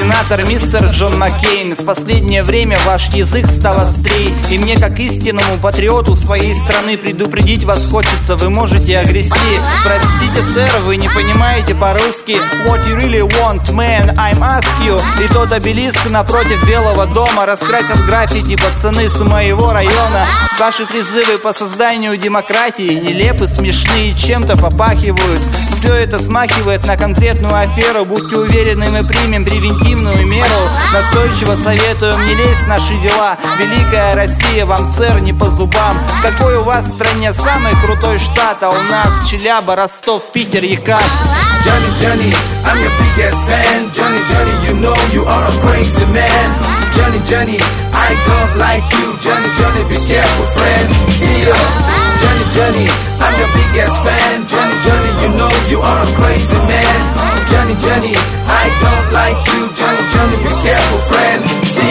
сенатор мистер Джон Маккейн. В последнее время ваш язык стал острей И мне, как истинному патриоту своей страны Предупредить вас хочется, вы можете огрести. Простите, сэр, вы не понимаете по-русски. What you really want, man, I'm ask you. И тот обелиск напротив Белого дома Раскрасят граффити пацаны с моего района. Ваши призывы по созданию демократии Нелепы, смешные, чем-то попахивают. Все это смахивает на конкретную аферу. Будьте уверены, мы примем превентивную меру Настойчиво советуем не лезть в наши дела Великая Россия вам, сэр, не по зубам Какой у вас в стране самый крутой штат А у нас Челяба, Ростов, Питер, Екат Johnny, Johnny, I'm your biggest fan Johnny, Johnny, you know you are a crazy man Johnny, Johnny, I don't like you Johnny, Johnny, be careful friend See ya Johnny, Johnny, I'm your biggest fan Johnny, Johnny, you know you are a crazy man Johnny, Johnny,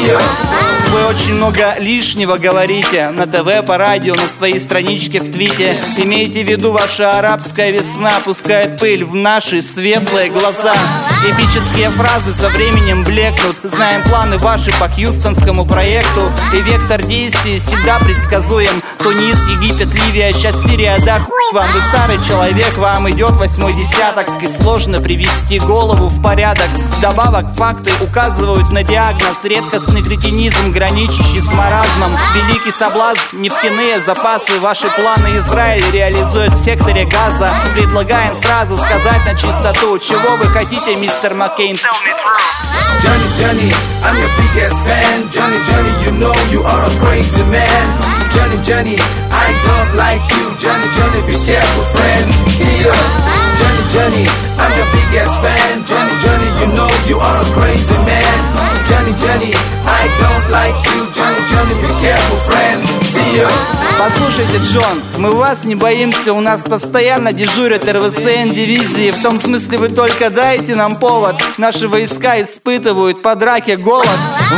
See ya Вы очень много лишнего говорите на ТВ, по радио, на своей страничке в Твите. Имейте в виду, ваша арабская весна пускает пыль в наши светлые глаза. Эпические фразы со временем блекнут. Знаем планы ваши по хьюстонскому проекту. И вектор действий всегда предсказуем. Тунис, Египет, Ливия, сейчас Сирия, да вам. Вы старый человек, вам идет восьмой десяток. И сложно привести голову в порядок. Добавок факты указывают на диагноз. Редкостный кретинизм, граничащий с маразмом Великий соблазн, нефтяные запасы Ваши планы Израиль реализует в секторе газа Предлагаем сразу сказать на чистоту Чего вы хотите, мистер Маккейн? Johnny, Johnny, I'm your biggest fan. Johnny, Johnny, you know you are a crazy man. Johnny, Johnny, I don't like you. Johnny, Johnny, be careful, Послушайте, Джон, мы вас не боимся, у нас постоянно дежурят РВСН дивизии В том смысле вы только дайте нам повод. Наши войска испытывают по драке голод.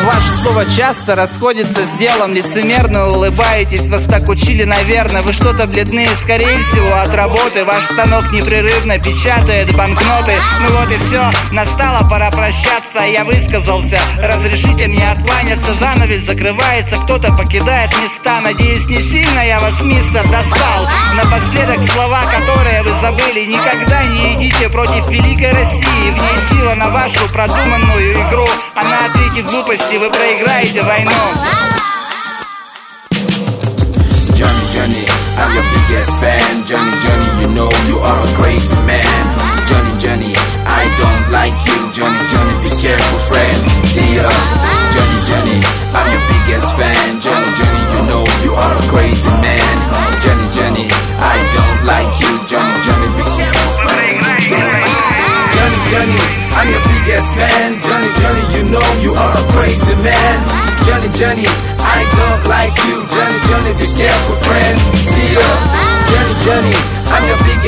Ваше слово часто расходится с делом Лицемерно улыбаетесь, вас так учили, наверное Вы что-то бледны, скорее всего, от работы. Ваш станок непрерывно печатает банкноты. Ну вот и все, настала пора прощаться Я высказался, разрешите мне откланяться Занавес закрывается, кто-то покидает места. Надеюсь, не сильно я вас, мистер, достал. Напоследок слова, которые вы забыли. Никогда не идите против великой России. В ней сила на вашу продуманную игру. А на ответе глупости вы проиграете войну. Johnny, Johnny, I'm your biggest fan. Johnny, Johnny, you know you are a crazy man. Johnny, Johnny, I don't like you. Johnny, Johnny, be careful, friend. See ya. Johnny, Johnny, I'm your big